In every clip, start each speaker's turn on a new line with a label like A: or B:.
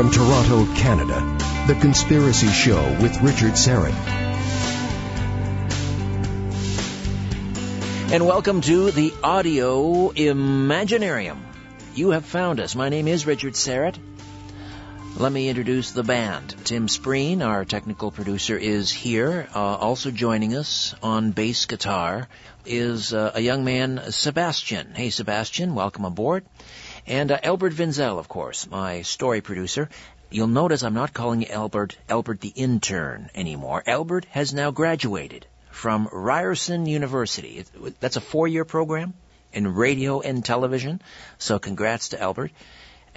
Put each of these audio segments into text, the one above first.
A: From Toronto, Canada, The Conspiracy Show with Richard Syrett.
B: And welcome to the Audio Imaginarium. You have found us. My name is Richard Syrett. Let me introduce the band. Tim Spreen, our technical producer, is here. Uh, also joining us on bass guitar is uh, a young man, Sebastian. Hey, Sebastian, welcome aboard. And uh, Albert Vinzel, of course, my story producer. You'll notice I'm not calling Albert Albert the intern anymore. Albert has now graduated from Ryerson University. That's a four-year program in radio and television. So congrats to Albert.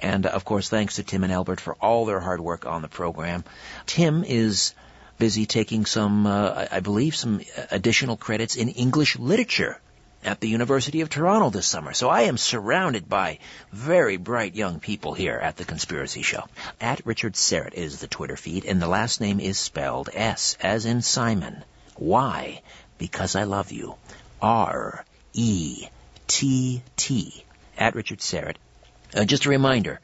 B: And of course, thanks to Tim and Albert for all their hard work on the program. Tim is busy taking some, uh, I believe, some additional credits in English literature at the University of Toronto this summer. So I am surrounded by very bright young people here at the Conspiracy Show. At Richard Syrett is the Twitter feed, and the last name is spelled S as in Simon. Why? because I love you. R E T T at Richard Syrett. Uh, just a reminder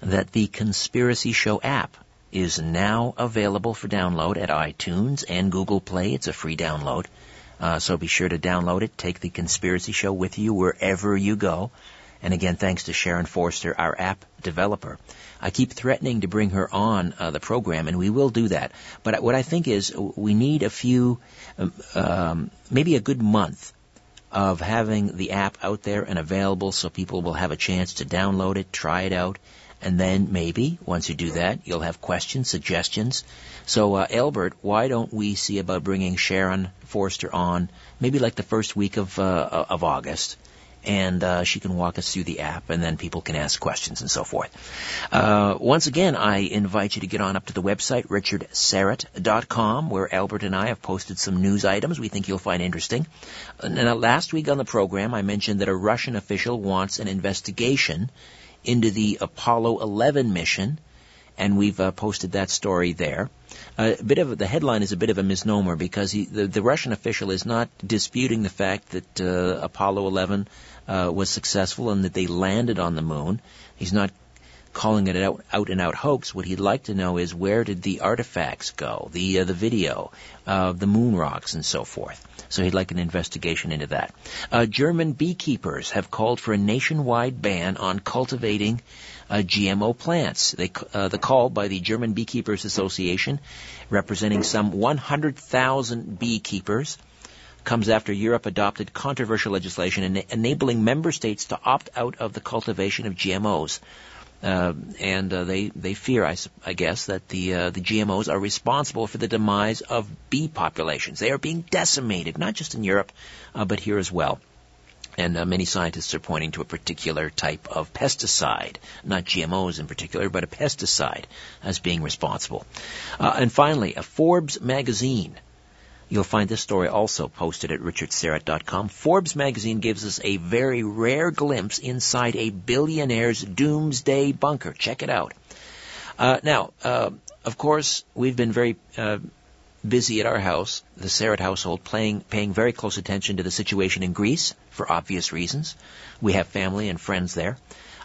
B: that the Conspiracy Show app is now available for download at iTunes and Google Play. It's a free download. Uh, so be sure to download it. Take the Conspiracy Show with you wherever you go. And again, thanks to Sharon Forster, our app developer. I keep threatening to bring her on uh, the program, and we will do that. But what I think is we need a few, um, um, maybe a good month of having the app out there and available so people will have a chance to download it, try it out, and then maybe once you do that, you'll have questions, suggestions. So, uh, Albert, why don't we see about bringing Sharon Forster on, maybe like the first week of uh, of August, and uh, she can walk us through the app, and then people can ask questions and so forth. Uh, once again, I invite you to get on up to the website, richardsyrett.com, where Albert and I have posted some news items we think you'll find interesting. Now, last week on the program, I mentioned that a Russian official wants an investigation into the Apollo 11 mission, and we've uh, posted that story there. Uh, a bit of the headline is a bit of a misnomer because he, the, the, Russian official is not disputing the fact that uh, Apollo 11 uh, was successful and that they landed on the moon. He's not calling it out, out and out hoax. What he'd like to know is where did the artifacts go, the uh, the video, uh, the moon rocks, and so forth. So he'd like an investigation into that. Uh, German beekeepers have called for a nationwide ban on cultivating uh, GMO plants. They, uh, the call by the German Beekeepers Association, representing some 100,000 beekeepers, comes after Europe adopted controversial legislation en- enabling member states to opt out of the cultivation of GMOs. Uh, and uh, they they fear, I, I guess, that the uh, the GMOs are responsible for the demise of bee populations. They are being decimated, not just in Europe, uh, but here as well. And uh, many scientists are pointing to a particular type of pesticide, not GMOs in particular, but a pesticide as being responsible. Uh, and finally, a Forbes magazine You'll find this story also posted at richardsyrett.com. Forbes magazine gives us a very rare glimpse inside a billionaire's doomsday bunker. Check it out. Uh, now, uh, of course, we've been very uh, busy at our house, the Syrett household, playing, paying very close attention to the situation in Greece for obvious reasons. We have family and friends there.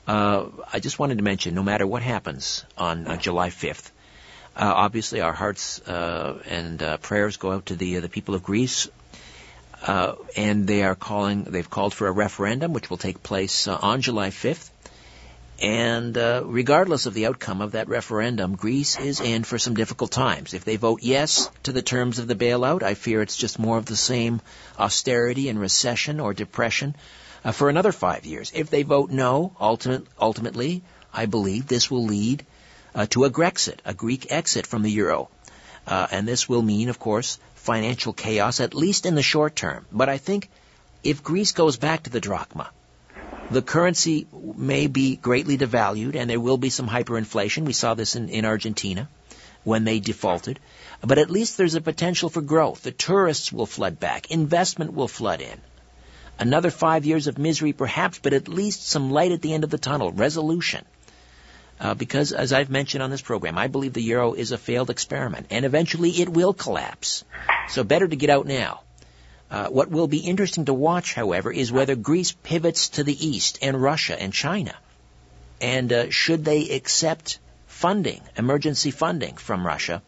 B: Uh, I just wanted to mention, no matter what happens on uh, July 5th, uh, obviously, our hearts uh, and uh, prayers go out to the the people of Greece, and they are calling. They've called for a referendum, which will take place on July 5th. And uh, regardless of the outcome of that referendum, Greece is in for some difficult times. If they vote yes to the terms of the bailout, I fear it's just more of the same austerity and recession or depression uh, for another five years. If they vote no, ultimate, ultimately, I believe this will lead uh, to a Grexit, a Greek exit from the euro. Uh, and this will mean, of course, financial chaos, at least in the short term. But I think if Greece goes back to the drachma, the currency may be greatly devalued and there will be some hyperinflation. We saw this in, in Argentina when they defaulted. But at least there's a potential for growth. The tourists will flood back. Investment will flood in. Another five years of misery perhaps, but at least some light at the end of the tunnel. Resolution. Uh, because, as I've mentioned on this program, I believe the euro is a failed experiment, and eventually it will collapse. So better to get out now. Uh, what will be interesting to watch, however, is whether Greece pivots to the east and Russia and China. And uh, should they accept funding, emergency funding from Russia.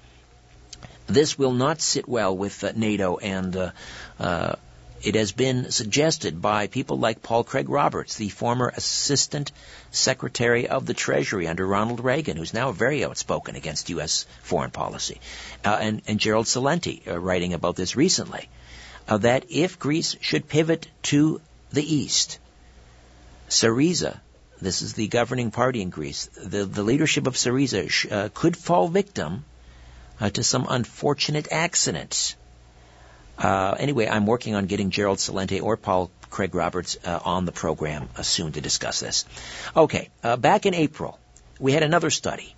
B: This will not sit well with uh, NATO and uh, uh, it has been suggested by people like Paul Craig Roberts, the former Assistant Secretary of the Treasury under Ronald Reagan, who's now very outspoken against U.S. foreign policy, uh, and, and, Gerald Celente uh, writing about this recently, uh, that if Greece should pivot to the east, Syriza, this is the governing party in Greece, the, the leadership of Syriza sh- uh, could fall victim uh, to some unfortunate accident uh, anyway, I'm working on getting Gerald Celente or Paul Craig Roberts uh, on the program uh, soon to discuss this. Okay, uh, back in April, we had another study.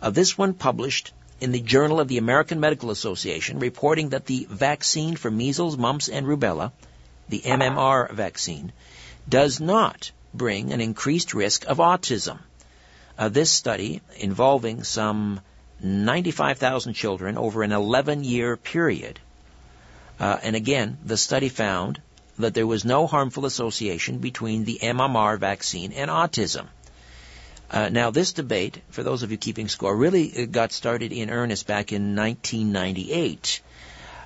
B: Uh, this one published in the Journal of the American Medical Association reporting that the vaccine for measles, mumps, and rubella, the MMR vaccine, does not bring an increased risk of autism. Uh, this study, involving some 95,000 children over an 11 year period, uh, and again, the study found that there was no harmful association between the MMR vaccine and autism. Uh, now, this debate, for those of you keeping score, really uh, got started in earnest back in 1998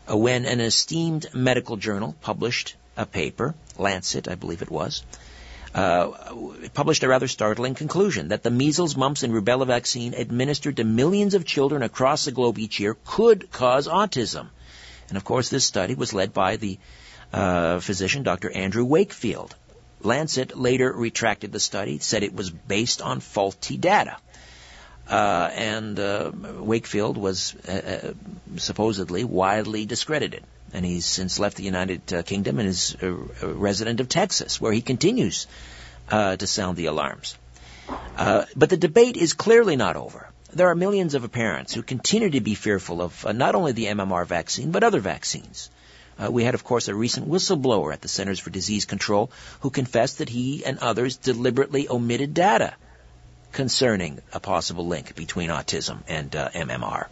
B: uh, when an esteemed medical journal published a paper, Lancet, I believe it was, uh, published a rather startling conclusion that the measles, mumps, and rubella vaccine administered to millions of children across the globe each year could cause autism. And of course, this study was led by the uh, physician, Dr. Andrew Wakefield. Lancet later retracted the study, said it was based on faulty data. Uh, and uh, Wakefield was uh, uh supposedly widely discredited. And he's since left the United uh, Kingdom and is a, resident of Texas, where he continues uh, to sound the alarms. but the debate is clearly not over there are millions of parents who continue to be fearful of uh, not only the MMR vaccine, but other vaccines. Uh, we had, of course, a recent whistleblower at the Centers for Disease Control who confessed that he and others deliberately omitted data concerning a possible link between autism and uh, MMR.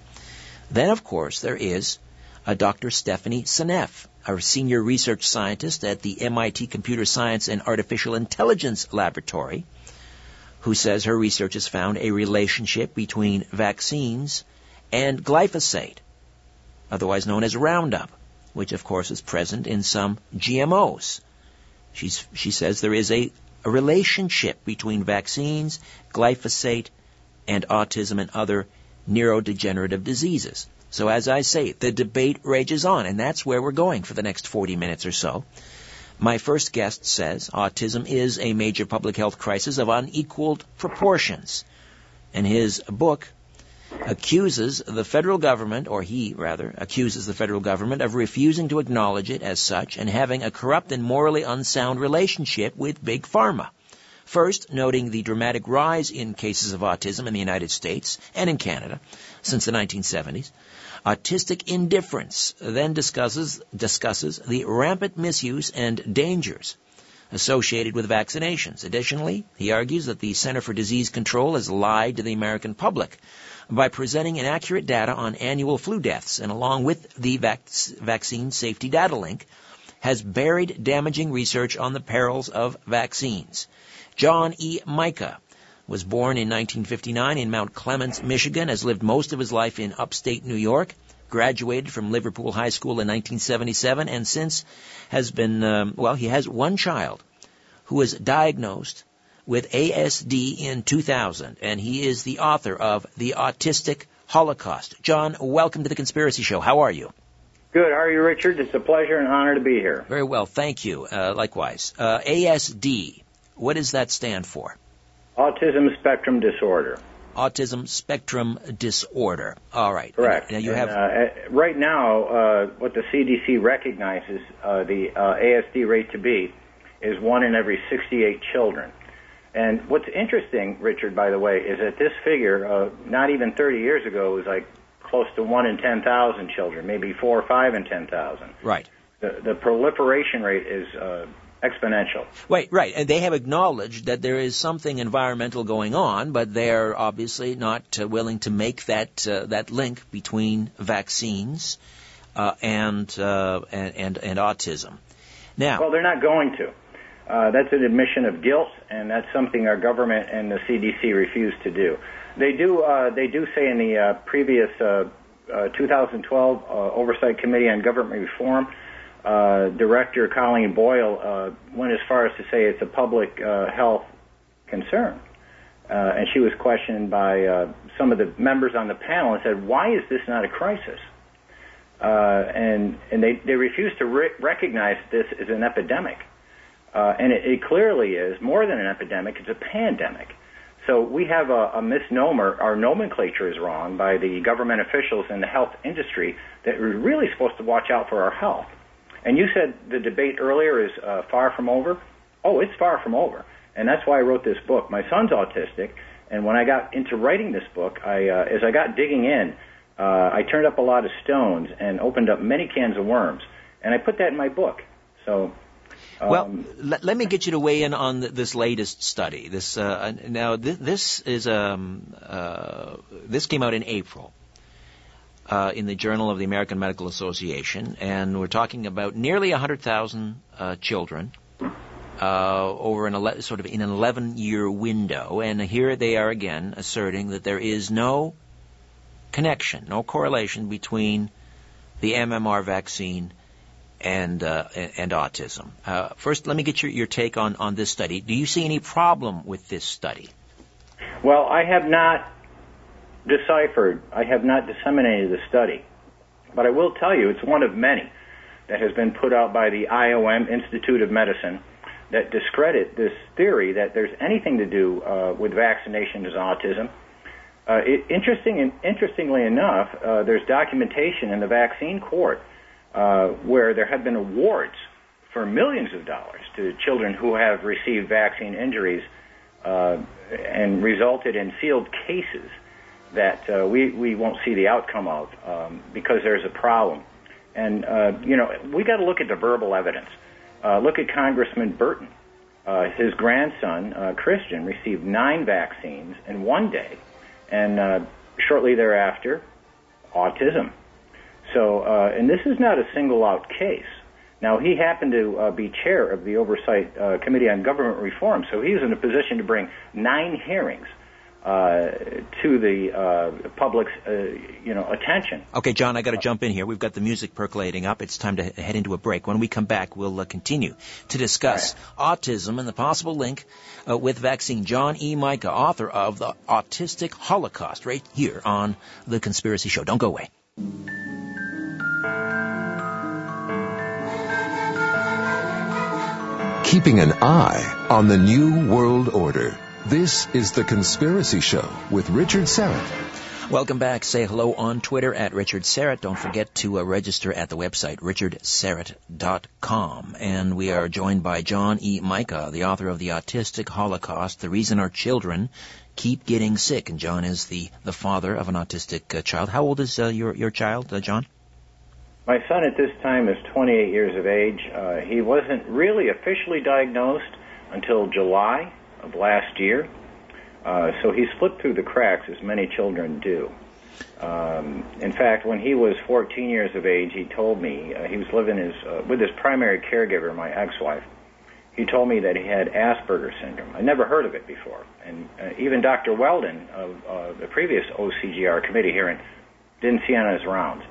B: Then, of course, there is uh, Dr. Stephanie Seneff, a senior research scientist at the MIT Computer Science and Artificial Intelligence Laboratory, who says her research has found a relationship between vaccines and glyphosate, otherwise known as Roundup, which of course is present in some GMOs. She's, she says there is a, a relationship between vaccines, glyphosate, and autism and other neurodegenerative diseases. So as I say, the debate rages on, and that's where we're going for the next 40 minutes or so. My first guest says autism is a major public health crisis of unequaled proportions. And his book accuses the federal government, or he rather, accuses the federal government of refusing to acknowledge it as such and having a corrupt and morally unsound relationship with Big Pharma. First, noting the dramatic rise in cases of autism in the United States and in Canada since the 1970s, Autistic Indifference then discusses, discusses the rampant misuse and dangers associated with vaccinations. Additionally, he argues that the Center for Disease Control has lied to the American public by presenting inaccurate data on annual flu deaths and along with the vac- vaccine safety data link has buried damaging research on the perils of vaccines. John E. Mika was born in 1959 in Mount Clemens, Michigan, has lived most of his life in upstate New York, graduated from Liverpool High School in 1977, and since has been, um, well, he has one child who was diagnosed with ASD in 2000, and he is the author of The Autistic Holocaust. John, welcome to the Conspiracy Show. How are you?
C: Good. How are you, Richard? It's a pleasure and honor to be here.
B: Very well. Thank you. Uh, likewise. Uh, ASD, what does that stand for?
C: Autism spectrum disorder.
B: Autism spectrum disorder. All right.
C: Correct.
B: Now you
C: and,
B: have
C: uh, right now uh, what the CDC recognizes uh, the uh, ASD rate to be is one in every 68 children. And what's interesting, Richard, by the way, is that this figure, uh, not even 30 years ago, was like close to one in 10,000 children, maybe four or five in 10,000.
B: Right.
C: The, the proliferation rate is uh, exponential.
B: Right, right. And they have acknowledged that there is something environmental going on, but they're obviously not uh, willing to make that uh, that link between vaccines uh, and, uh, and, and and autism. Now,
C: well, they're not going to. Uh, that's an admission of guilt, and that's something our government and the CDC refuse to do. They do. Uh, they do say in the uh, previous uh, uh, 2012 uh, Oversight Committee on Government Reform, uh, Director Colleen Boyle uh, went as far as to say it's a public uh, health concern. Uh, and she was questioned by uh, some of the members on the panel and said, "Why is this not a crisis?" Uh, and and they they refused to re- recognize this as an epidemic, uh, and it, it clearly is more than an epidemic; it's a pandemic. So we have a, a misnomer. Our nomenclature is wrong by the government officials and the health industry that we're really supposed to watch out for our health. And you said the debate earlier is uh, far from over. Oh, it's far from over, and that's why I wrote this book. My son's autistic, and when I got into writing this book, I uh, as I got digging in, uh, I turned up a lot of stones and opened up many cans of worms, and I put that in my book. So
B: well,
C: um,
B: let, let, me get you to weigh in on this latest study. This uh, now th- this is um, uh, this came out in April uh, in the Journal of the American Medical Association, and we're talking about nearly 100,000 uh, children. Uh, over an ele- sort of in an 11 year window, and here they are again asserting that there is no connection, no correlation between the MMR vaccine and uh, and autism. Uh, first, let me get your, your take on, on this study. Do you see any problem with this study?
C: Well, I have not deciphered, I have not disseminated the study, but I will tell you it's one of many that has been put out by the IOM Institute of Medicine that discredit this theory that there's anything to do uh, with vaccination as autism. Uh, it, interesting, interestingly enough, uh, there's documentation in the vaccine court uh, where there have been awards for millions of dollars to children who have received vaccine injuries uh, and resulted in sealed cases that uh, we, we won't see the outcome of um, because there's a problem. And, uh, you know, we got to look at the verbal evidence. Uh, look at Congressman Burton. Uh, his grandson, uh, Christian, received nine vaccines in one day, and uh, shortly thereafter, autism. So, uh, and this is not a single out case. Now, he happened to uh, be chair of the Oversight uh, Committee on Government Reform, so he was in a position to bring nine hearings uh, to the uh, public's, uh, you know, attention.
B: Okay, John, I got to jump in here. We've got the music percolating up. It's time to head into a break. When we come back, we'll uh, continue to discuss right. autism and the possible link uh, with vaccine. John E. Micah, author of The Autistic Holocaust, right here on The Conspiracy Show. Don't go away.
A: Keeping an eye on the New World Order. This is The Conspiracy Show with Richard Syrett.
B: Welcome back. Say hello on Twitter at Richard Syrett. Don't forget to uh, register at the website richardsyrett.com. And we are joined by John E. Micah, the author of The Autistic Holocaust, The Reason Our Children Keep Getting Sick. And John is the, the father of an autistic uh, child. How old is uh, your, your child, uh, John?
C: My son at this time is 28 years of age. Uh, he wasn't really officially diagnosed until July of last year. Uh, so he slipped through the cracks, as many children do. Um, in fact, when he was 14 years of age, he told me uh, he was living his, uh, with his primary caregiver, my ex-wife. He told me that he had Asperger's syndrome. I never heard of it before, and uh, even Dr. Weldon of uh, the previous OCGR committee hearing didn't see on his rounds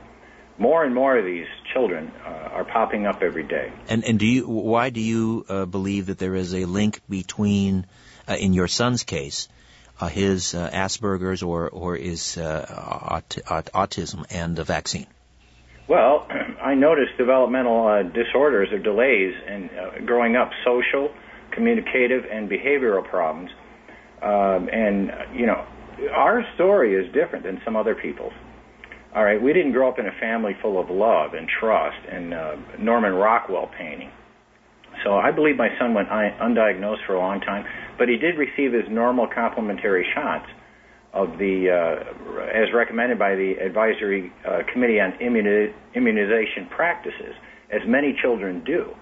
C: more and more of these children uh, are popping up every day.
B: And and do you why do you uh, believe that there is a link between, in your son's case, uh, his uh, Asperger's or or his uh, aut- aut- autism and the vaccine?
C: Well, I noticed developmental disorders or delays in growing up, social, communicative, and behavioral problems. Um, and you know, our story is different than some other people's all right, we didn't grow up in a family full of love and trust and uh, Norman Rockwell painting. So I believe my son went undiagnosed for a long time, but he did receive his normal complementary shots of the, uh, as recommended by the Advisory uh, Committee on Immuni- Immunization Practices, as many children do.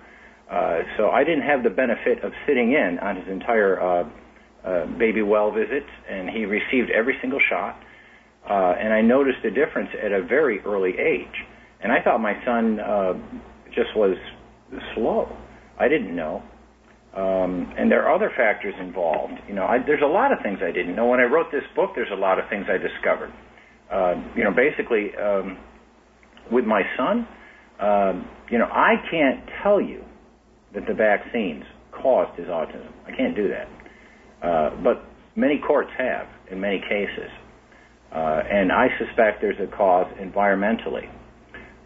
C: Uh, so I didn't have the benefit of sitting in on his entire uh, uh, baby well visits, and he received every single shot uh, and I noticed a difference at a very early age. And I thought my son just was slow. I didn't know. Um, and there are other factors involved. You know, I, there's a lot of things I didn't know. When I wrote this book, there's a lot of things I discovered. Uh, you know, basically, um, with my son, um, you know, I can't tell you that the vaccines caused his autism. I can't do that. Uh, but many courts have in many cases. Uh, and I suspect there's a cause environmentally.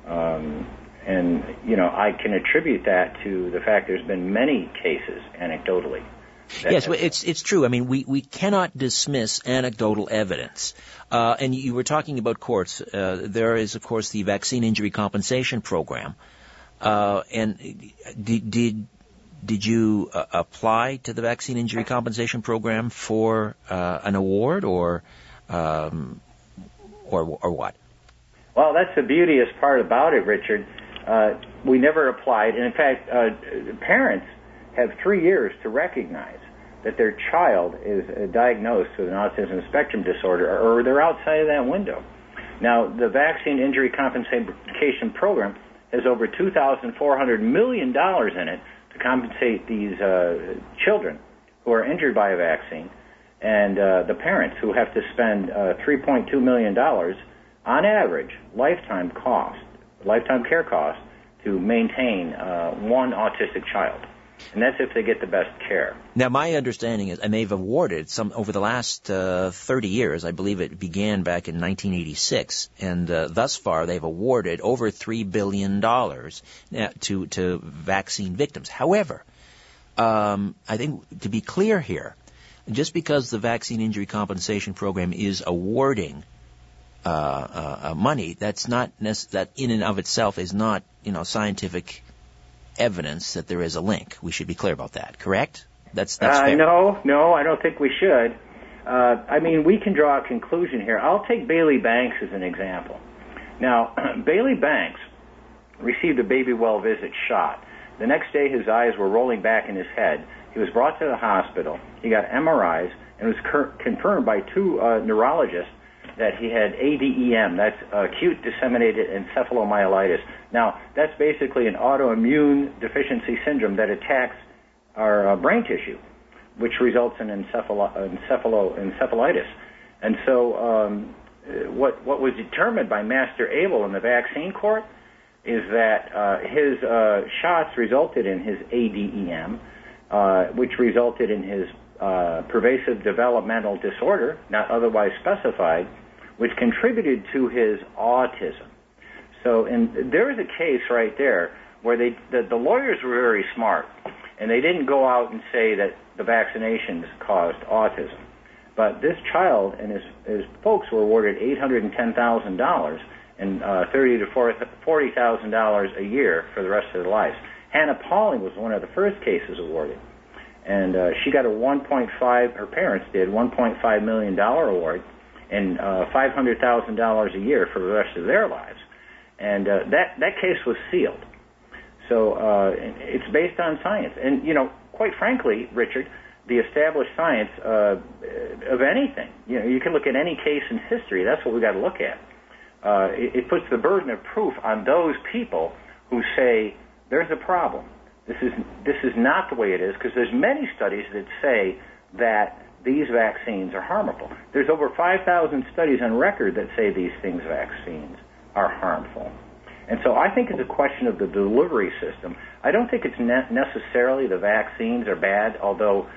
C: Um, and, you know, I can attribute that to the fact there's been many cases anecdotally.
B: Yes, well, it's it's true. I mean, we, we cannot dismiss anecdotal evidence. Uh, and you were talking about courts. Uh, there is, of course, the Vaccine Injury Compensation Program. Uh, and did, did did you uh, apply to the Vaccine Injury Compensation Program for uh, an award, or um, or or what?
C: Well, that's the beauteous part about it, Richard. Uh, we never applied, and in fact, uh, parents have three years to recognize that their child is uh, diagnosed with an autism spectrum disorder, or they're outside of that window. Now, the Vaccine Injury Compensation Program has over $2,400 million in it to compensate these uh, children who are injured by a vaccine and uh, the parents who have to spend uh, $3.2 million on average lifetime cost, lifetime care costs to maintain uh, one autistic child. And that's if they get the best care.
B: Now, my understanding is, and they've awarded some over the last uh, 30 years. I believe it began back in 1986, and uh, thus far they've awarded over three billion dollars uh, to to vaccine victims. However, um, I think to be clear here, just because the Vaccine Injury Compensation Program is awarding money, that's not that in and of itself is not you know scientific evidence that there is a link. We should be clear about that. Correct? That's that's
C: uh,
B: fair.
C: No, no, I don't think we should. Uh, I mean, we can draw a conclusion here. I'll take Bailey Banks as an example. Now, Bailey Banks received a baby well visit shot. The next day, his eyes were rolling back in his head. He was brought to the hospital. He got MRIs and was cur- confirmed by two uh, neurologists that he had ADEM, that's acute disseminated encephalomyelitis. Now, that's basically an autoimmune deficiency syndrome that attacks our uh, brain tissue, which results in encephalo- encephalo- encephalitis. And so, um, what what was determined by Master Abell in the vaccine court is that uh, his uh, shots resulted in his ADEM, uh, which resulted in his uh, pervasive developmental disorder, not otherwise specified, which contributed to his autism. So, and there is a case right there where they, the, the lawyers were very smart, and they didn't go out and say that the vaccinations caused autism. But this child and his, his folks were awarded $810,000 and uh, thirty to forty thousand dollars a year for the rest of their lives. Hannah Poling was one of the first cases awarded, and uh, she got a 1.5. Her parents did 1.5 million dollar award and uh, $500,000 a year for the rest of their lives. And uh, that, that case was sealed. So uh, it's based on science. And, you know, quite frankly, Richard, the established science uh, of anything, you know, you can look at any case in history. That's what we've got to look at. Uh, it, it puts the burden of proof on those people who say there's a problem. This is this is not the way it is because there's many studies that say that these vaccines are harmful. There's over 5,000 studies on record that say these things vaccines are harmful. And so I think it's a question of the delivery system. I don't think it's ne- necessarily the vaccines are bad, although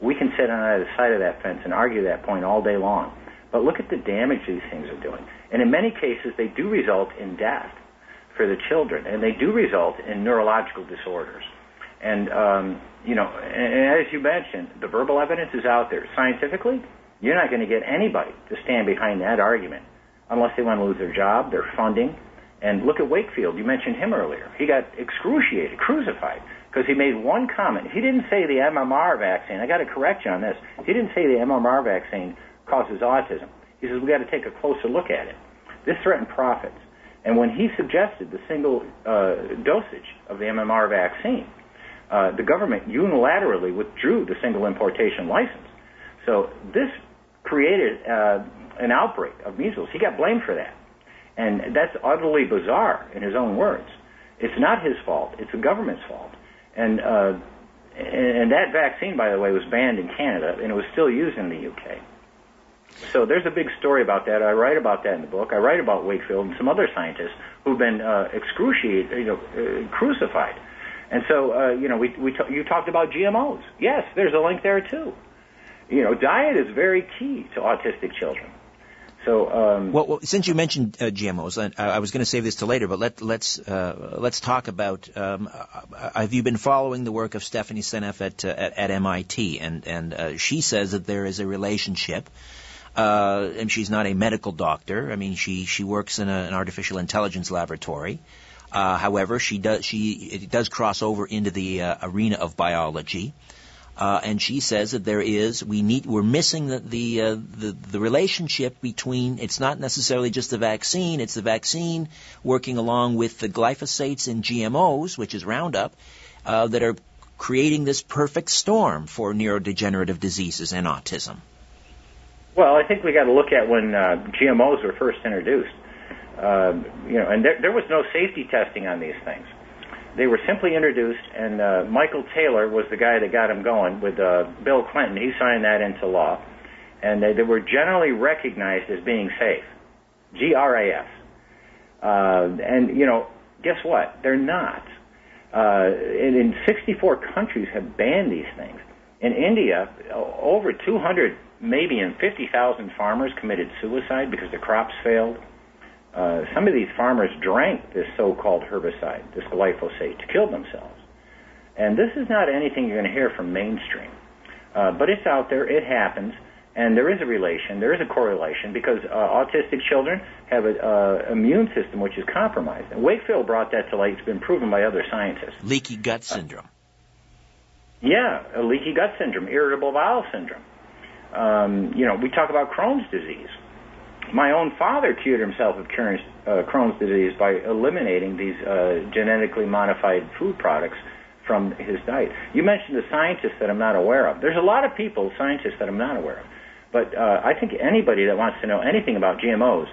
C: we can sit on either side of that fence and argue that point all day long. But look at the damage these things are doing. And in many cases, they do result in death for the children, and they do result in neurological disorders. And um, you know, and as you mentioned, the verbal evidence is out there. Scientifically, you're not going to get anybody to stand behind that argument unless they want to lose their job, their funding. And look at Wakefield. You mentioned him earlier. He got excruciated, crucified, because he made one comment. He didn't say the MMR vaccine. I got to correct you on this. He didn't say the MMR vaccine causes autism. He says we got to take a closer look at it. This threatened profits. And when he suggested the single uh, dosage of the MMR vaccine, uh, the government unilaterally withdrew the single importation license. So this created uh, an outbreak of measles. He got blamed for that. And that's utterly bizarre in his own words. It's not his fault. It's the government's fault. And, uh, and that vaccine, by the way, was banned in Canada, and it was still used in the UK. So there's a big story about that. I write about that in the book. I write about Wakefield and some other scientists who've been uh, excruciated, you know, uh, crucified. And so, uh, you know, we, we t- you talked about GMOs. Yes, there's a link there too. You know, diet is very key to autistic children. So, um,
B: well, well, since you mentioned uh, GMOs, I, I was going to save this to later, but let, let's uh, let's talk about. Um, uh, have you been following the work of Stephanie Seneff at uh, at, at, MIT? And and uh, she says that there is a relationship. Uh, and she's not a medical doctor. I mean, she she works in a, an artificial intelligence laboratory. However, she does she it does cross over into the arena of biology. Uh, and she says that there is we need we're missing the the, uh, the the relationship between it's not necessarily just the vaccine it's the vaccine working along with the glyphosates and GMOs which is Roundup uh, that are creating this perfect storm for neurodegenerative diseases and autism.
C: Well, I think we got to look at when uh, GMOs were first introduced. Uh, you know, and there, there was no safety testing on these things. They were simply introduced, and uh, Michael Taylor was the guy that got them going with uh, Bill Clinton. He signed that into law, and they, they were generally recognized as being safe. G-R-A-S. Uh, and you know, guess what? They're not. Uh, and in 64 countries have banned these things. In India, over 200, maybe in 50,000 farmers committed suicide because the crops failed. Uh, some of these farmers drank this so-called herbicide, this glyphosate, to kill themselves. And this is not anything you're going to hear from mainstream. Uh, but it's out there, it happens, and there is a relation, there is a correlation, because uh, autistic children have an uh, immune system which is compromised. And Wakefield brought that to light. It's been proven by other scientists.
B: Leaky gut syndrome.
C: yeah, a leaky gut syndrome, irritable bowel syndrome. Um, you know, we talk about Crohn's disease my own father cured himself of Crohn's, uh, Crohn's disease by eliminating these uh, genetically modified food products from his diet. You mentioned the scientists that I'm not aware of. There's a lot of people, scientists that I'm not aware of. But uh, I think anybody that wants to know anything about GMOs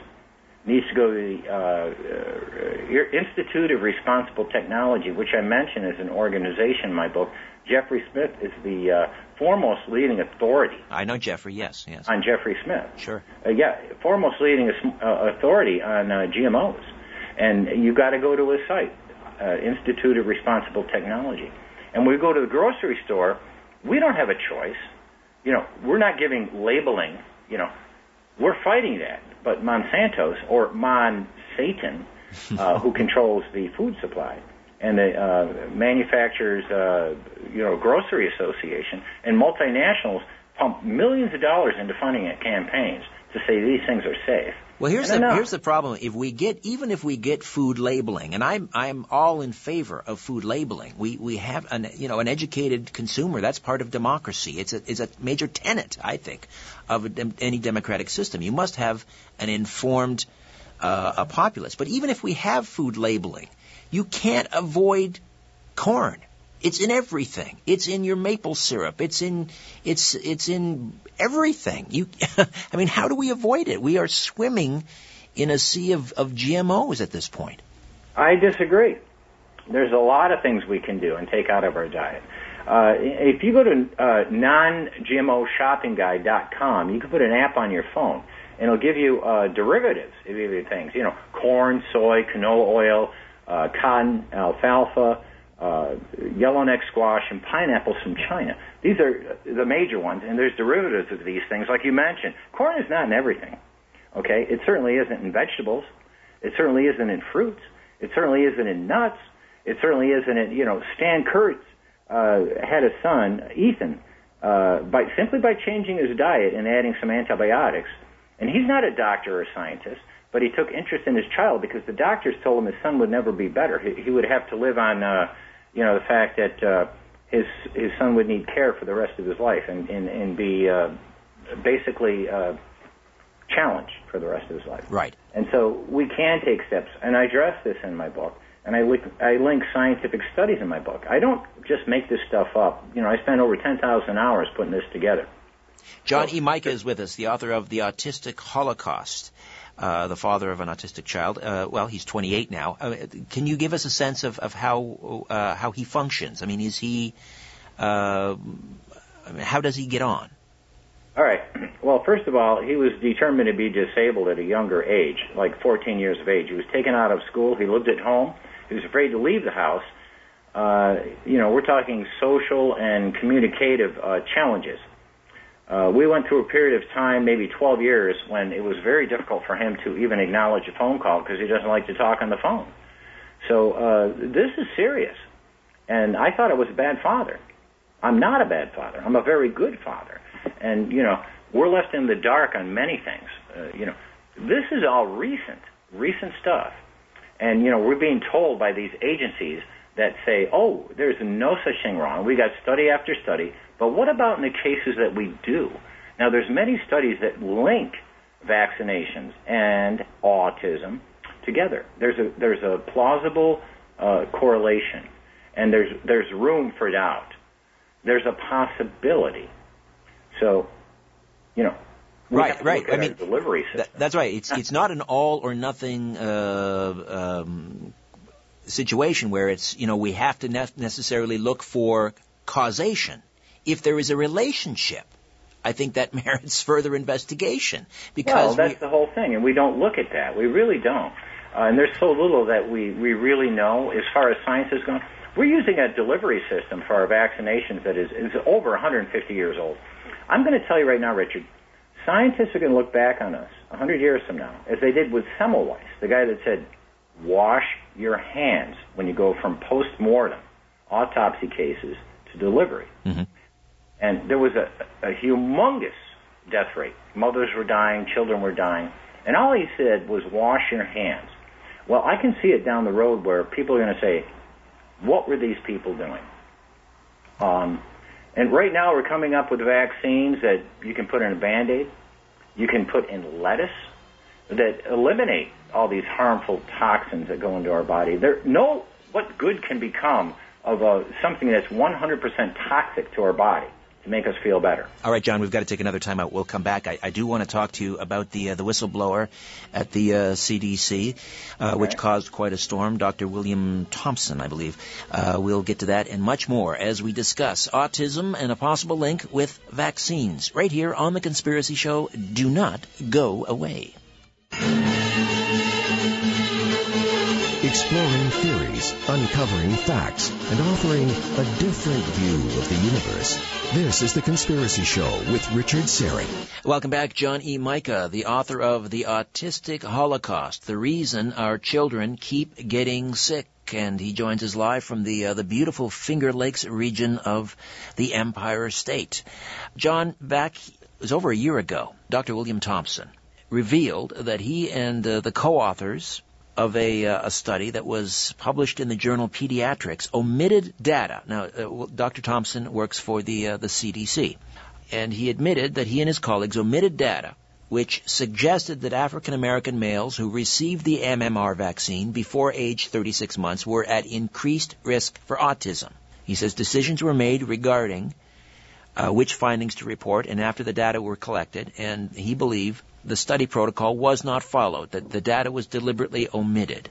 C: needs to go to the uh, uh, Institute of Responsible Technology, which I mention as an organization in my book. Jeffrey Smith is the uh, foremost leading authority.
B: I know Jeffrey, yes, yes.
C: On Jeffrey Smith.
B: Sure.
C: Uh, yeah, foremost leading uh, authority on uh, GMOs. And you've got to go to his site, uh, Institute of Responsible Technology. And we go to the grocery store, we don't have a choice. You know, we're not giving labeling, you know, we're fighting that. But Monsanto's or Mon Satan, uh, who controls the food supply, and the uh, manufacturers, uh, you know, grocery association and multinationals pump millions of dollars into funding campaigns to say these things are safe.
B: Well, here's the here's the problem. If we get even if we get food labeling, and I'm I'm all in favor of food labeling. We we have an you know an educated consumer. That's part of democracy. It's a it's a major tenet, I think, of a, any democratic system. You must have an informed uh, a populace. But even if we have food labeling, you can't avoid corn. It's in everything. It's in your maple syrup. It's in it's it's in everything. You I mean, how do we avoid it? We are swimming in a sea of, of GMOs at this point.
C: I disagree. There's a lot of things we can do and take out of our diet. Uh, if you go to uh, non-GMOshoppingguide.com, you can put an app on your phone, and it'll give you uh, derivatives of things. You know, corn, soy, canola oil, uh, cotton, alfalfa, uh, yellowneck squash, and pineapples from China. These are the major ones, and there's derivatives of these things, like you mentioned. Corn is not in everything. Okay, it certainly isn't in vegetables. It certainly isn't in fruits. It certainly isn't in nuts. It certainly isn't in you know. Stan Kurtz uh, had a son, Ethan, uh, by simply by changing his diet and adding some antibiotics. And he's not a doctor or a scientist but he took interest in his child because the doctors told him his son would never be better. He, he would have to live on, uh, you know, the fact that uh, his his son would need care for the rest of his life and and, and be uh, basically uh, challenged for the rest of his life.
B: Right.
C: And so we can take steps, and I address this in my book. And I link, I link scientific studies in my book. I don't just make this stuff up. You know, I spent over 10,000 hours putting this together.
B: John E. Micah is with us, the author of The Autistic Holocaust. Uh, the father of an autistic child. Uh, well, he's 28 now. Uh, can you give us a sense of, of how uh, how he functions? I mean, is he Uh, how does he get on?
C: All right. Well, first of all, he was determined to be disabled at a younger age, like 14 years of age. He was taken out of school. He lived at home. He was afraid to leave the house. Uh, you know, we're talking social and communicative uh, challenges. Uh, we went through a period of time, maybe 12 years, when it was very difficult for him to even acknowledge a phone call because he doesn't like to talk on the phone. So uh, this is serious. And I thought I was a bad father. I'm not a bad father. I'm a very good father. And, you know, we're left in the dark on many things. Uh, you know, this is all recent, recent stuff. And, you know, we're being told by these agencies that say, oh, there's no such thing wrong. We got study after study. But what about in the cases that we do? Now, there's many studies that link vaccinations and autism together. There's a there's a plausible uh, correlation, and there's there's room for doubt. There's a possibility. So, you know,
B: right, right. I mean,
C: delivery system.
B: That, that's right. It's it's not an all or nothing uh, um, situation where it's you know we have to ne- necessarily look for causation. If there is a relationship, I think that merits further investigation. Because
C: well, that's
B: we,
C: the whole thing, and we don't look at that. We really don't. Uh, and there's so little that we, we really know as far as science is going. We're using a delivery system for our vaccinations that is, is over 150 years old. I'm going to tell you right now, Richard, scientists are going to look back on us 100 years from now, as they did with Semmelweis, the guy that said, wash your hands when you go from post-mortem autopsy cases to delivery.
B: Mm-hmm.
C: And there was a, a humongous death rate. Mothers were dying, children were dying. And all he said was, wash your hands. Well, I can see it down the road where people are going to say, what were these people doing? Um, and right now we're coming up with vaccines that you can put in a Band-Aid, you can put in lettuce, that eliminate all these harmful toxins that go into our body. There, no, what good can become of a, something that's 100% toxic to our body? To make us feel better.
B: All right, John, we've got to take another time out. We'll come back. I, I do want to talk to you about the uh, the whistleblower at the uh, CDC, uh, okay. which caused quite a storm. Dr. William Thompson, I believe. Uh, we'll get to that and much more as we discuss autism and a possible link with vaccines right here on the Conspiracy Show. Do not go away.
A: exploring theories, uncovering facts, and offering a different view of the universe. This is The Conspiracy Show with Richard Syrett.
B: Welcome back, John E. Micah, the author of The Autistic Holocaust, The Reason Our Children Keep Getting Sick and he joins us live from the uh, the beautiful Finger Lakes region of the Empire State. John, back it was over a year ago. Dr. William Thompson revealed that he and uh, the co-authors of a, uh, a study that was published in the journal Pediatrics omitted data. Now, uh, Dr. Thompson works for the uh, the CDC, and he admitted that he and his colleagues omitted data which suggested that African American males who received the MMR vaccine before age 36 months were at increased risk for autism. He says decisions were made regarding uh, which findings to report and after the data were collected, and he believed the study protocol was not followed, that the data was deliberately omitted.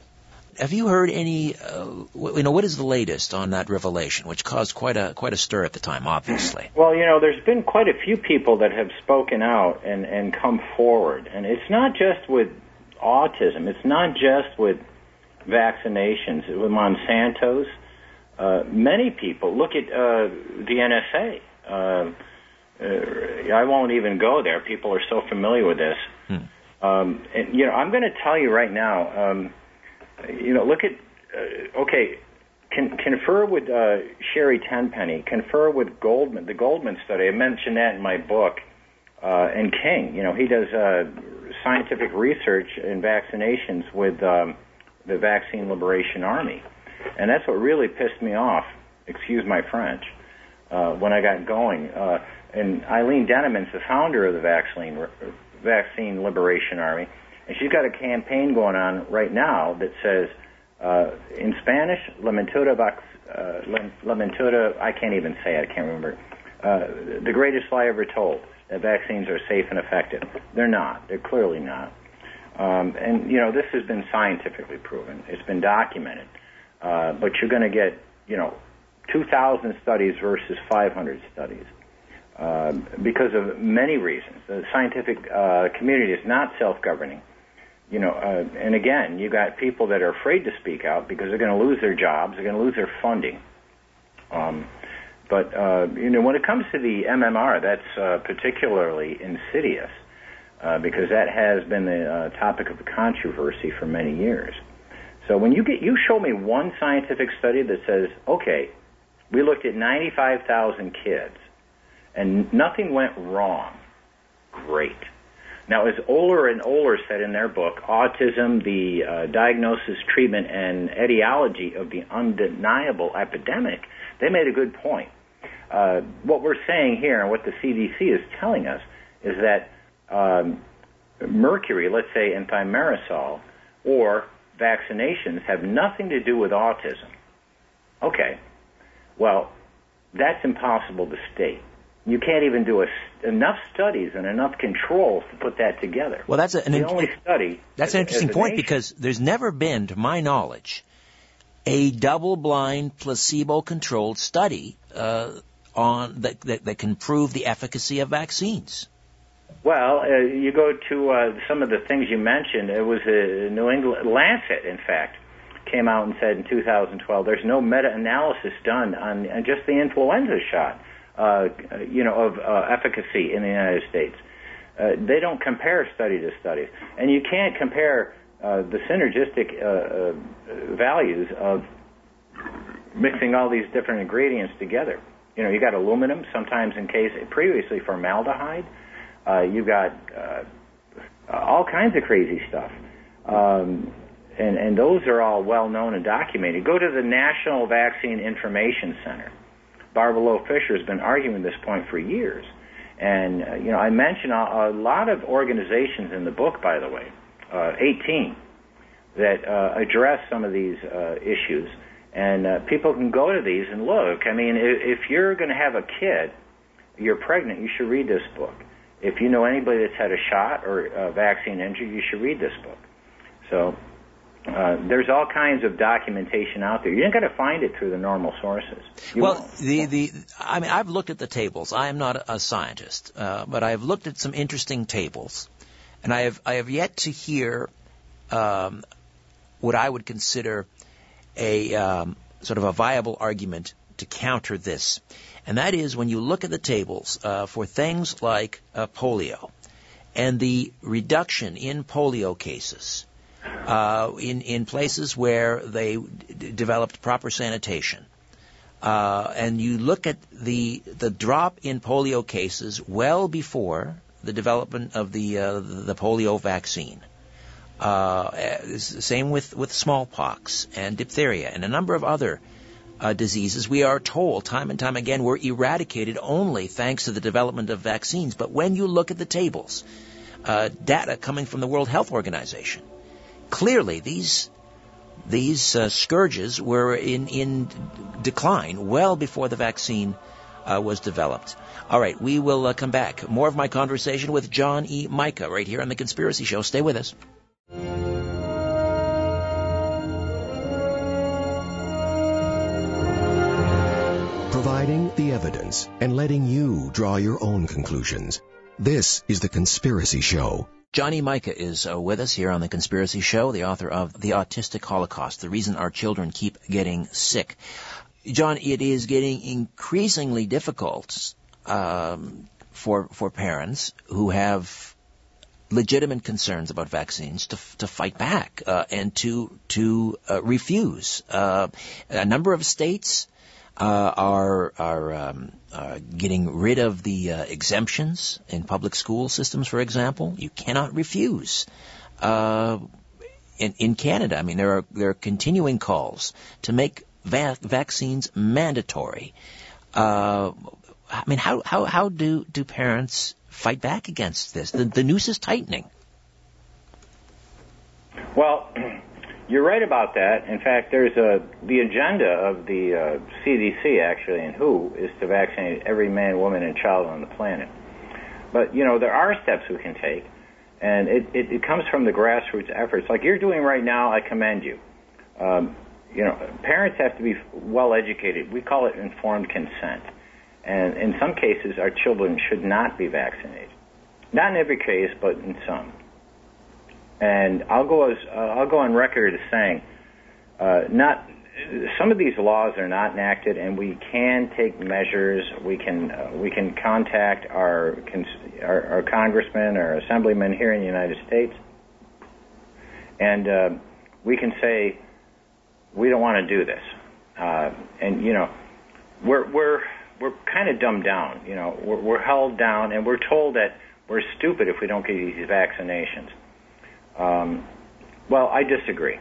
B: Have you heard any? Uh, you know, what is the latest on that revelation, which caused quite a quite a stir at the time, obviously.
C: Well, you know, there's been quite a few people that have spoken out and and come forward, and it's not just with autism. It's not just with vaccinations. With Monsanto's, uh, many people look at uh, the NSA. Uh, I won't even go there. People are so familiar with this. Hmm. Um, and, you know, I'm going to tell you right now. Um, you know, look at uh, okay. Con- confer with uh, Sherry Tenpenny. Confer with Goldman. The Goldman study. I mentioned that in my book. Uh, and King. You know, he does uh, scientific research in vaccinations with um, the Vaccine Liberation Army, and that's what really pissed me off. Excuse my French. Uh, when I got going. Uh, and Eileen Denemans, the founder of the Vaccine Vaccine Liberation Army, and she's got a campaign going on right now that says, uh, in Spanish, La Mentura, uh, I can't even say it, I can't remember. Uh, the greatest lie ever told that vaccines are safe and effective. They're not. They're clearly not. Um, and, you know, this has been scientifically proven. It's been documented. Uh, but you're going to get, you know, 2,000 studies versus 500 studies. Um, because of many reasons. The scientific uh, community is not self-governing. You know, uh, and again, you got people that are afraid to speak out because they're going to lose their jobs, they're going to lose their funding. Um, but uh, you know, when it comes to the MMR, that's uh, particularly insidious uh, because that has been the uh, topic of controversy for many years. So when you get, you show me one scientific study that says, okay, we looked at 95,000 kids and nothing went wrong. Great. Now, as Oller and Oller said in their book, Autism, the uh, Diagnosis, Treatment, and Etiology of the Undeniable Epidemic, they made a good point. Uh, what we're saying here and what the CDC is telling us is that um, mercury, let's say, and thimerosal, or vaccinations have nothing to do with autism. Okay, well, that's impossible to state. You can't even do a, enough studies and enough controls to put that together.
B: Well, that's a, an
C: the only study.
B: That's
C: an
B: interesting point because there's never been, to my knowledge, a double-blind, placebo-controlled study uh, on that, that, that can prove the efficacy of vaccines.
C: Well, uh, you go to uh, some of the things you mentioned. It was a New England Lancet, in fact, came out and said in 2012 there's no meta-analysis done on, on just the influenza shot uh, you know, of uh, efficacy in the United States. Uh, they don't compare study to study, and you can't compare uh, the synergistic uh, values of mixing all these different ingredients together. You know, you got aluminum, sometimes in case previously formaldehyde. Uh, you got all kinds of crazy stuff. Um, and, and those are all well known and documented. Go to the National Vaccine Information Center. Barbara Loe Fisher has been arguing this point for years. And, uh, you know, I mention a, a, lot of organizations in the book, by the way, uh, 18, that uh, address some of these uh, issues. And uh, people can go to these and look. I mean, if, if you're going to have a kid, you're pregnant, you should read this book. If you know anybody that's had a shot or a vaccine injury, you should read this book. So uh, there's all kinds of documentation out there. You ain't going to find it through the normal sources. You
B: well,
C: won't.
B: the the I mean, I've looked at the tables. I am not a, scientist, uh, but I have looked at some interesting tables, and I have I have yet to hear um, what I would consider a um, sort of a viable argument to counter this, and that is when you look at the tables uh, for things like uh, polio and the reduction in polio cases uh, in in places where they d- developed proper sanitation. Uh, and you look at the the drop in polio cases well before the development of the uh, the polio vaccine. Uh, same with with smallpox and diphtheria and a number of other uh, diseases. We are told time and time again were eradicated only thanks to the development of vaccines. But when you look at the tables, uh, data coming from the World Health Organization, clearly these these uh, scourges were in in decline well before the vaccine uh, was developed. All right, we will uh, come back. More of my conversation with John E. Micah right here on the Conspiracy Show. Stay with us.
A: Providing the evidence and letting you draw your own conclusions. This is the Conspiracy Show.
B: Johnny Micah is uh, with us here on the Conspiracy Show, the author of The Autistic Holocaust, the reason our children keep getting sick. John, it is getting increasingly difficult um, for for parents who have legitimate concerns about vaccines to to fight back uh, and to to uh, refuse. Uh, a number of states are are um, uh, getting rid of the uh, exemptions in public school systems, for example. You cannot refuse. Uh, in, in Canada, I mean, there are there are continuing calls to make va- vaccines mandatory. Uh, I mean, how how how do do parents fight back against this? The, the noose is tightening.
C: Well, you're right about that. In fact, there's a the agenda of the uh, CDC actually and WHO is to vaccinate every man, woman, and child on the planet. But you know there are steps we can take, and it, it, it comes from the grassroots efforts like you're doing right now. I commend you. Um, you know, parents have to be well educated. We call it informed consent. And in some cases, our children should not be vaccinated. Not in every case, but in some. And I'll go as uh, I'll go on record as saying, uh, not some of these laws are not enacted, and we can take measures. We can uh, we can contact our, our, our congressmen or assemblymen here in the United States, and uh, we can say we don't want to do this. Uh, and you know, we're we're we're kind of dumbed down. You know, we're, we're held down, and we're told that we're stupid if we don't get these vaccinations. Um, well, I disagree.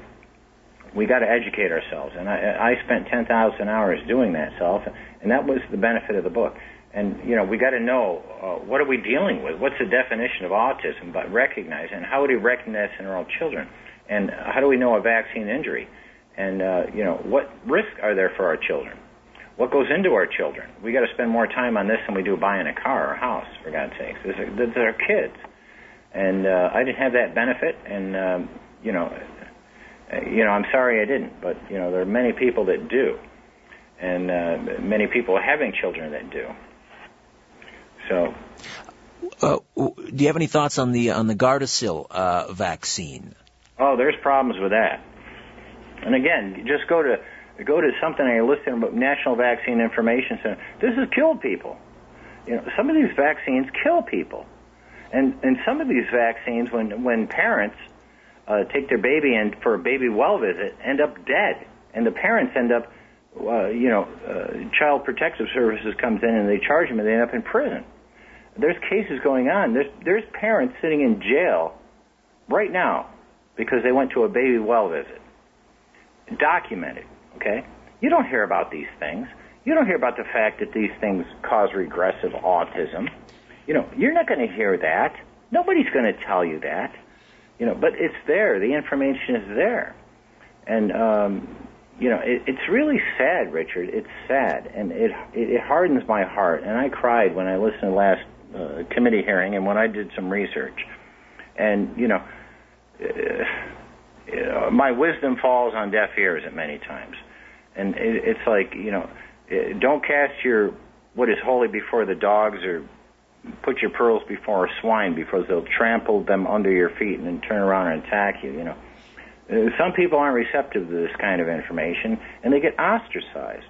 C: We got to educate ourselves, and I, I spent 10,000 hours doing that self, and that was the benefit of the book. And you know, we got to know uh, what are we dealing with? What's the definition of autism? But recognize, and how would we recognize in our own children? And how do we know a vaccine injury? And uh, you know, what risks are there for our children? What goes into our children? We got to spend more time on this than we do buying a car or a house, for God's sakes. These are, these are kids, and uh, I didn't have that benefit, and um, you know, you know, I'm sorry I didn't, but you know, there are many people that do, and uh, many people having children that do. So,
B: uh, do you have any thoughts on the on the Gardasil uh, vaccine?
C: Oh, there's problems with that. And again, just go to go to something I listed about National Vaccine Information Center. This has killed people. You know, some of these vaccines kill people, and and some of these vaccines, when when parents uh, take their baby in for a baby well visit, end up dead, and the parents end up, uh, you know, uh, Child Protective Services comes in and they charge them, and they end up in prison. There's cases going on. There's there's parents sitting in jail right now because they went to a baby well visit. Documented, okay? You don't hear about these things. You don't hear about the fact that these things cause regressive autism. You know, you're not going to hear that. Nobody's going to tell you that. You know, but it's there. The information is there. And, um, you know, it, it's really sad, Richard. It's sad. And it, it, hardens my heart. And I cried when I listened to last uh, committee hearing and when I did some research. And, you know, uh, my wisdom falls on deaf ears at many times. And it, it's like, you know, uh, don't cast your what is holy before the dogs or put your pearls before a swine because they'll trample them under your feet and then turn around and attack you, you know. Uh, some people aren't receptive to this kind of information and they get ostracized.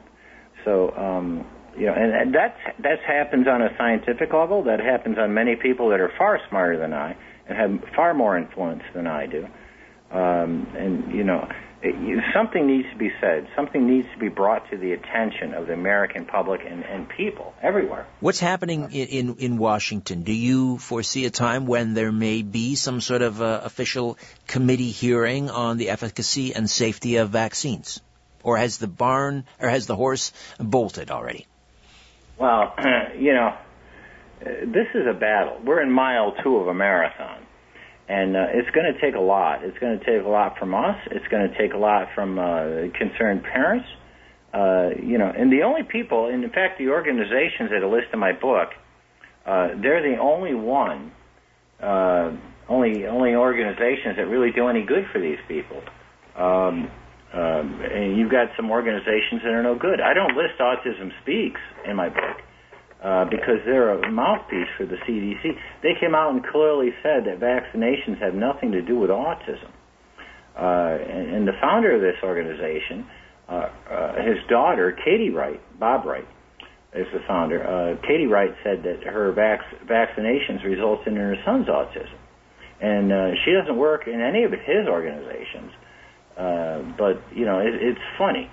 C: So, um, you know, and, and that that happens on a scientific level. That happens on many people that are far smarter than I and have far more influence than I do. Um, and you know, something needs to be said. Something needs to be brought to the attention of the American public and, and people everywhere.
B: What's happening in, in, in Washington? Do you foresee a time when there may be some sort of uh, official committee hearing on the efficacy and safety of vaccines, or has the barn or has the horse bolted already?
C: Well, you know, this is a battle. We're in mile two of a marathon. And uh, it's going to take a lot. It's going to take a lot from us. It's going to take a lot from uh, concerned parents. Uh, you know, and the only people, and in fact, the organizations that are listed in my book, uh, they're the only one, uh, only only organizations that really do any good for these people. Um, um, and you've got some organizations that are no good. I don't list Autism Speaks in my book uh, because they're a mouthpiece for the CDC. They came out and clearly said that vaccinations have nothing to do with autism. Uh, and, and the founder of this organization, uh, uh, his daughter, Katie Wright, Bob Wright, is the founder. Uh, Katie Wright said that her vac- vaccinations resulted in her son's autism. And she doesn't work in any of his organizations. But, you know, it, it's funny.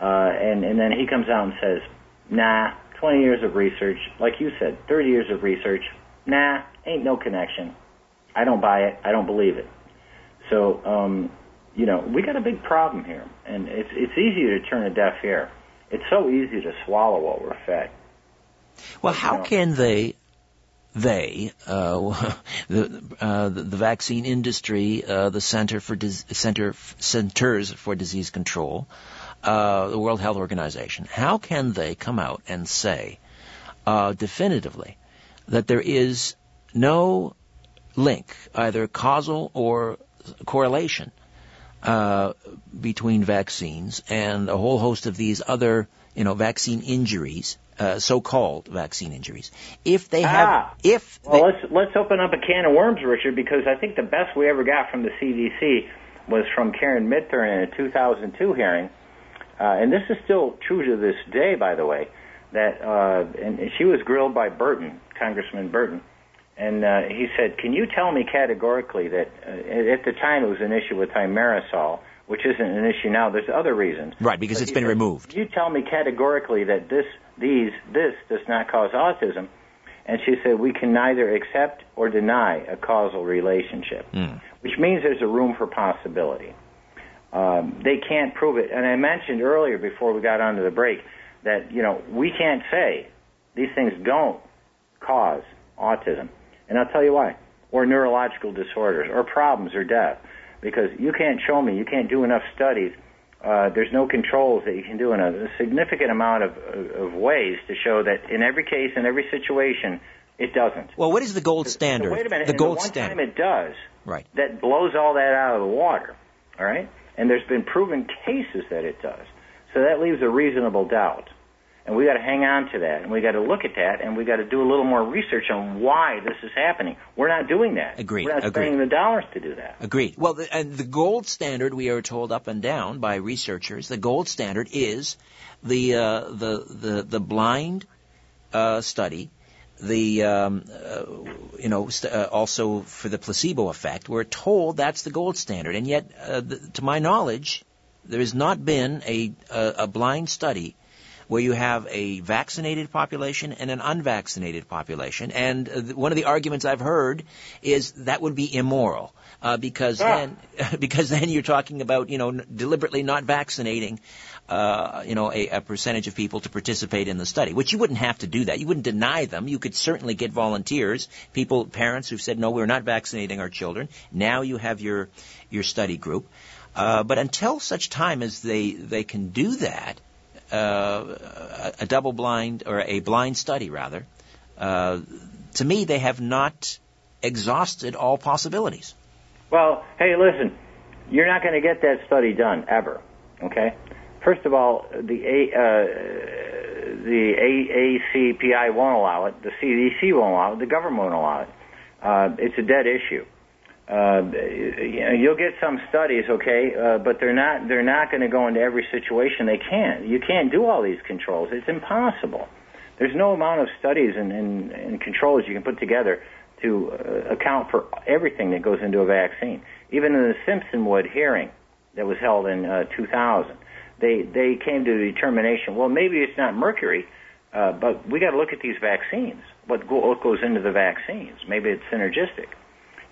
C: And, and then he comes out and says, nah, 20 years of research, like you said, 30 years of research, nah, ain't no connection. I don't buy it. I don't believe it. So, um, you know, we got a big problem here, and it's it's easy to turn a deaf ear. It's so easy to swallow what we're fed.
B: Well, how know, can they, they, uh, the, uh, the, the vaccine industry, uh, the Center for Dis- Center Centers for Disease Control, uh, the World Health Organization, how can they come out and say uh, definitively that there is no link, either causal or correlation, uh, between vaccines and a whole host of these other, you know, vaccine injuries, uh, so-called vaccine injuries. If they have,
C: Ah.
B: if
C: Well,
B: they,
C: let's let's open up a can of worms, Richard, because I think the best we ever got from the CDC was from Karen Midthun in a 2002 hearing, uh, and this is still true to this day, by the way. That uh, and she was grilled by Burton, Congressman Burton, and uh, he said, "Can you tell me categorically that uh, at the time it was an issue with thimerosal, which isn't an issue now. There's other reasons,
B: right, because
C: But
B: it's been
C: said,
B: removed.
C: You tell me categorically that this, these, this does not cause autism. And she said, we can neither accept or deny a causal relationship,
B: Mm.
C: which means there's a room for possibility. Um, they can't prove it. And I mentioned earlier before we got onto the break that, you know, we can't say these things don't cause autism. And I'll tell you why. Or neurological disorders, or problems, or death. Because you can't show me, you can't do enough studies. Uh, there's no controls that you can do in a, significant amount of, of, of ways to show that in every case, in every situation, it doesn't.
B: Well, what is the gold standard?
C: So wait a minute.
B: The
C: and
B: gold
C: the one
B: standard.
C: time it does,
B: Right.
C: that blows all that out of the water. All right? And there's been proven cases that it does. So that leaves a reasonable doubt. And we got to hang on to that, and we got to look at that, and we got to do a little more research on why this is happening. We're not doing that.
B: Agreed,
C: We're not
B: agreed.
C: spending the dollars to do that.
B: Agreed. Well, the, and the gold standard, we are told up and down by researchers, the gold standard is the uh, the the the blind uh, study, the um, uh, you know st- uh, also for the placebo effect. We're told that's the gold standard, and yet, uh, the, to my knowledge, there has not been a a, a blind study where you have a vaccinated population and an unvaccinated population. And uh, one of the arguments I've heard is that would be immoral uh, because
C: Ah.
B: then because then you're talking about you know n- deliberately not vaccinating. Uh, you know, a, a percentage of people to participate in the study, which you wouldn't have to do that. You wouldn't deny them. You could certainly get volunteers, people, parents who've said, no, we're not vaccinating our children. Now you have your, your study group. Uh, but until such time as they, they can do that, uh, a, double blind or a blind study rather, uh, to me they have not exhausted all possibilities.
C: Well, hey, listen, you're not going to get that study done ever. Okay. First of all, the A, uh, the AACPI won't allow it. The CDC won't allow it. The government won't allow it. Uh, it's a dead issue. Uh, you know, you'll get some studies, okay, uh, but they're not they're not going to go into every situation. They can't. You can't do all these controls. It's impossible. There's no amount of studies and, and, and controls you can put together to uh, account for everything that goes into a vaccine. Even in the Simpsonwood hearing that was held in uh, 2000, they they came to the determination. Well, maybe it's not mercury, uh, but we got to look at these vaccines. What, go, what goes into the vaccines? Maybe it's synergistic.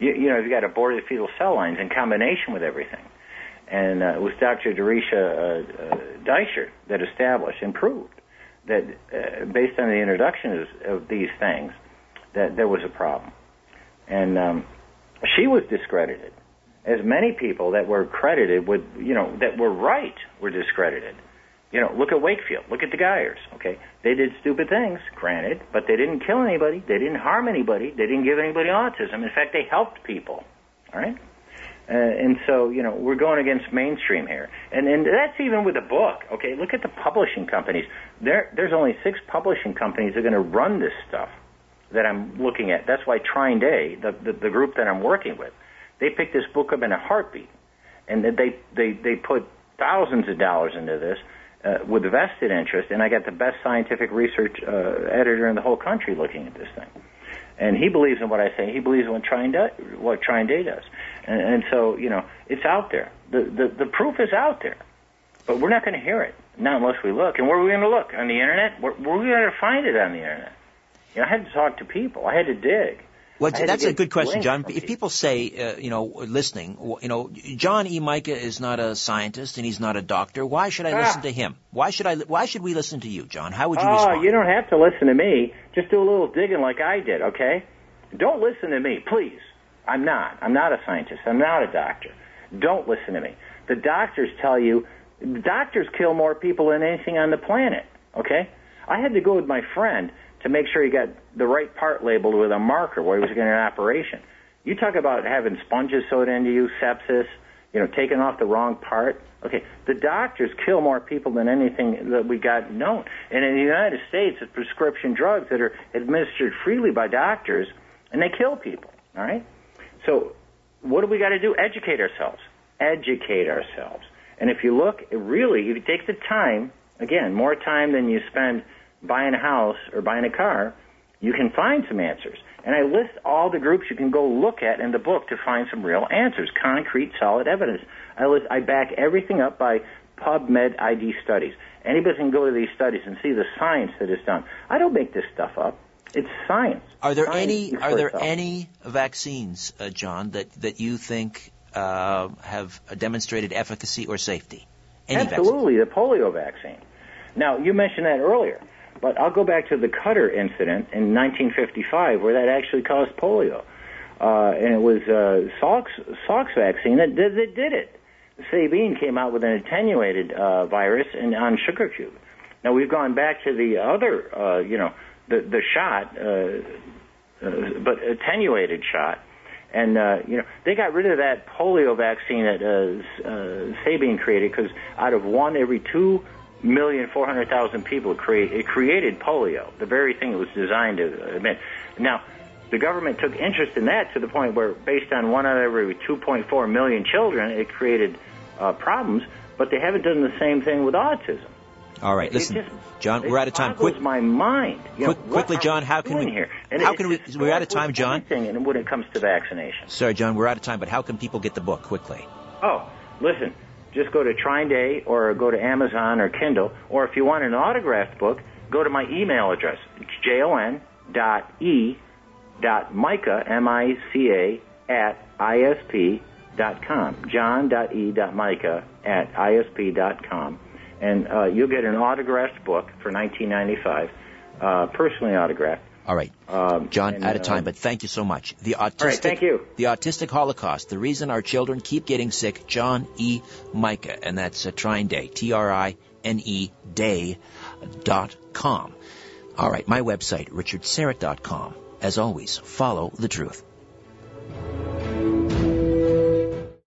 C: You, you know, you've got aborted fetal cell lines in combination with everything. And uh, it was Dr. Dorisha uh, uh, Deisher that established and proved that uh, based on the introduction of, these things, that there was a problem. And um, she was discredited. As many people that were credited with, you know, that were right were discredited. You know, look at Wakefield. Look at the Geiers. Okay, they did stupid things, granted, but they didn't kill anybody. They didn't harm anybody. They didn't give anybody autism. In fact, they helped people. All right. Uh, and so, you know, we're going against mainstream here, and and that's even with the book. Okay, look at the publishing companies. There, there's only six publishing companies that are going to run this stuff that I'm looking at. That's why Trine Day, the, the the group that I'm working with, they picked this book up in a heartbeat, and they they they put thousands of dollars into this uh, with vested interest, and I got the best scientific research uh, editor in the whole country looking at this thing. And he believes in what I say. He believes in what Trine, do, what Trine Day does. And, and so, you know, it's out there. The, the, the proof is out there. But we're not going to hear it, not unless we look. And where are we going to look? On the Internet? Where, where are we going to find it on the Internet? You know, I had to talk to people. I had to dig.
B: Well,
C: I had to
B: that's a good question, John. If people say, uh, you know, listening, w- you know, John E. Micah is not a scientist and he's not a doctor. Why should I
C: Ah.
B: listen to him? Why should I? Why should we listen to you, John? How would you
C: Oh,
B: respond?
C: you don't have to listen to me. Just do a little digging like I did, okay? Don't listen to me, please. I'm not. I'm not a scientist. I'm not a doctor. Don't listen to me. The doctors tell you, doctors kill more people than anything on the planet, okay? I had to go with my friend to make sure he got the right part labeled with a marker where he was getting an operation. You talk about having sponges sewed into you, sepsis, you know, taking off the wrong part. Okay, the doctors kill more people than anything that we got known. And in the United States, it's prescription drugs that are administered freely by doctors, and they kill people. All right. So, what do we got to do? Educate ourselves. Educate ourselves. And if you look, really, if you take the time, again, more time than you spend buying a house or buying a car, you can find some answers. And I list all the groups you can go look at in the book to find some real answers, concrete, solid evidence. I, list, I back everything up by PubMed ID studies. Anybody can go to these studies and see the science that is done. I don't make this stuff up. It's science.
B: Are there
C: science
B: any Are there itself. any vaccines, uh, John, that that you think uh, have demonstrated efficacy or safety? Any
C: Absolutely,
B: vaccine?
C: the polio vaccine. Now you mentioned that earlier. But I'll go back to the Cutter incident in 1955, where that actually caused polio, uh, and it was uh, Salk's, vaccine that did, that did it. Sabin came out with an attenuated uh, virus in, on sugar cube. Now we've gone back to the other, uh, you know, the the shot, uh, uh, but attenuated shot, and uh, you know they got rid of that polio vaccine that uh, uh, Sabin created because out of one every two million four hundred thousand people create it created polio, the very thing it was designed to admit. Now, the government took interest in that to the point where, based on one out of every 2.4 million children, it created uh, problems. But they haven't done the same thing with autism.
B: All right, listen, just, John, we're out of time.
C: Quick, my mind. You
B: quick,
C: know,
B: quickly, John, how can we?
C: Here?
B: And how can we? We're out of time, John.
C: And when it comes to vaccination.
B: Sorry, John, we're out of time. But how can people get the book quickly?
C: Oh, listen just go to Trine Day or go to Amazon or Kindle. Or if you want an autographed book, go to my email address. It's jon dot e dot mica m i c a at isp dot com. John dot e dot mica at isp dot com, and uh, you'll get an autographed book for 1995, uh, personally autographed.
B: All right, um, John, and, out of time, uh, but thank you so much. The autistic,
C: right, thank you.
B: The autistic Holocaust: the reason our children keep getting sick. John E. Micah, and that's uh, Trine Day, T-R-I-N-E Day dot com. All right, my website, richardsyrett.com. As always, follow the truth.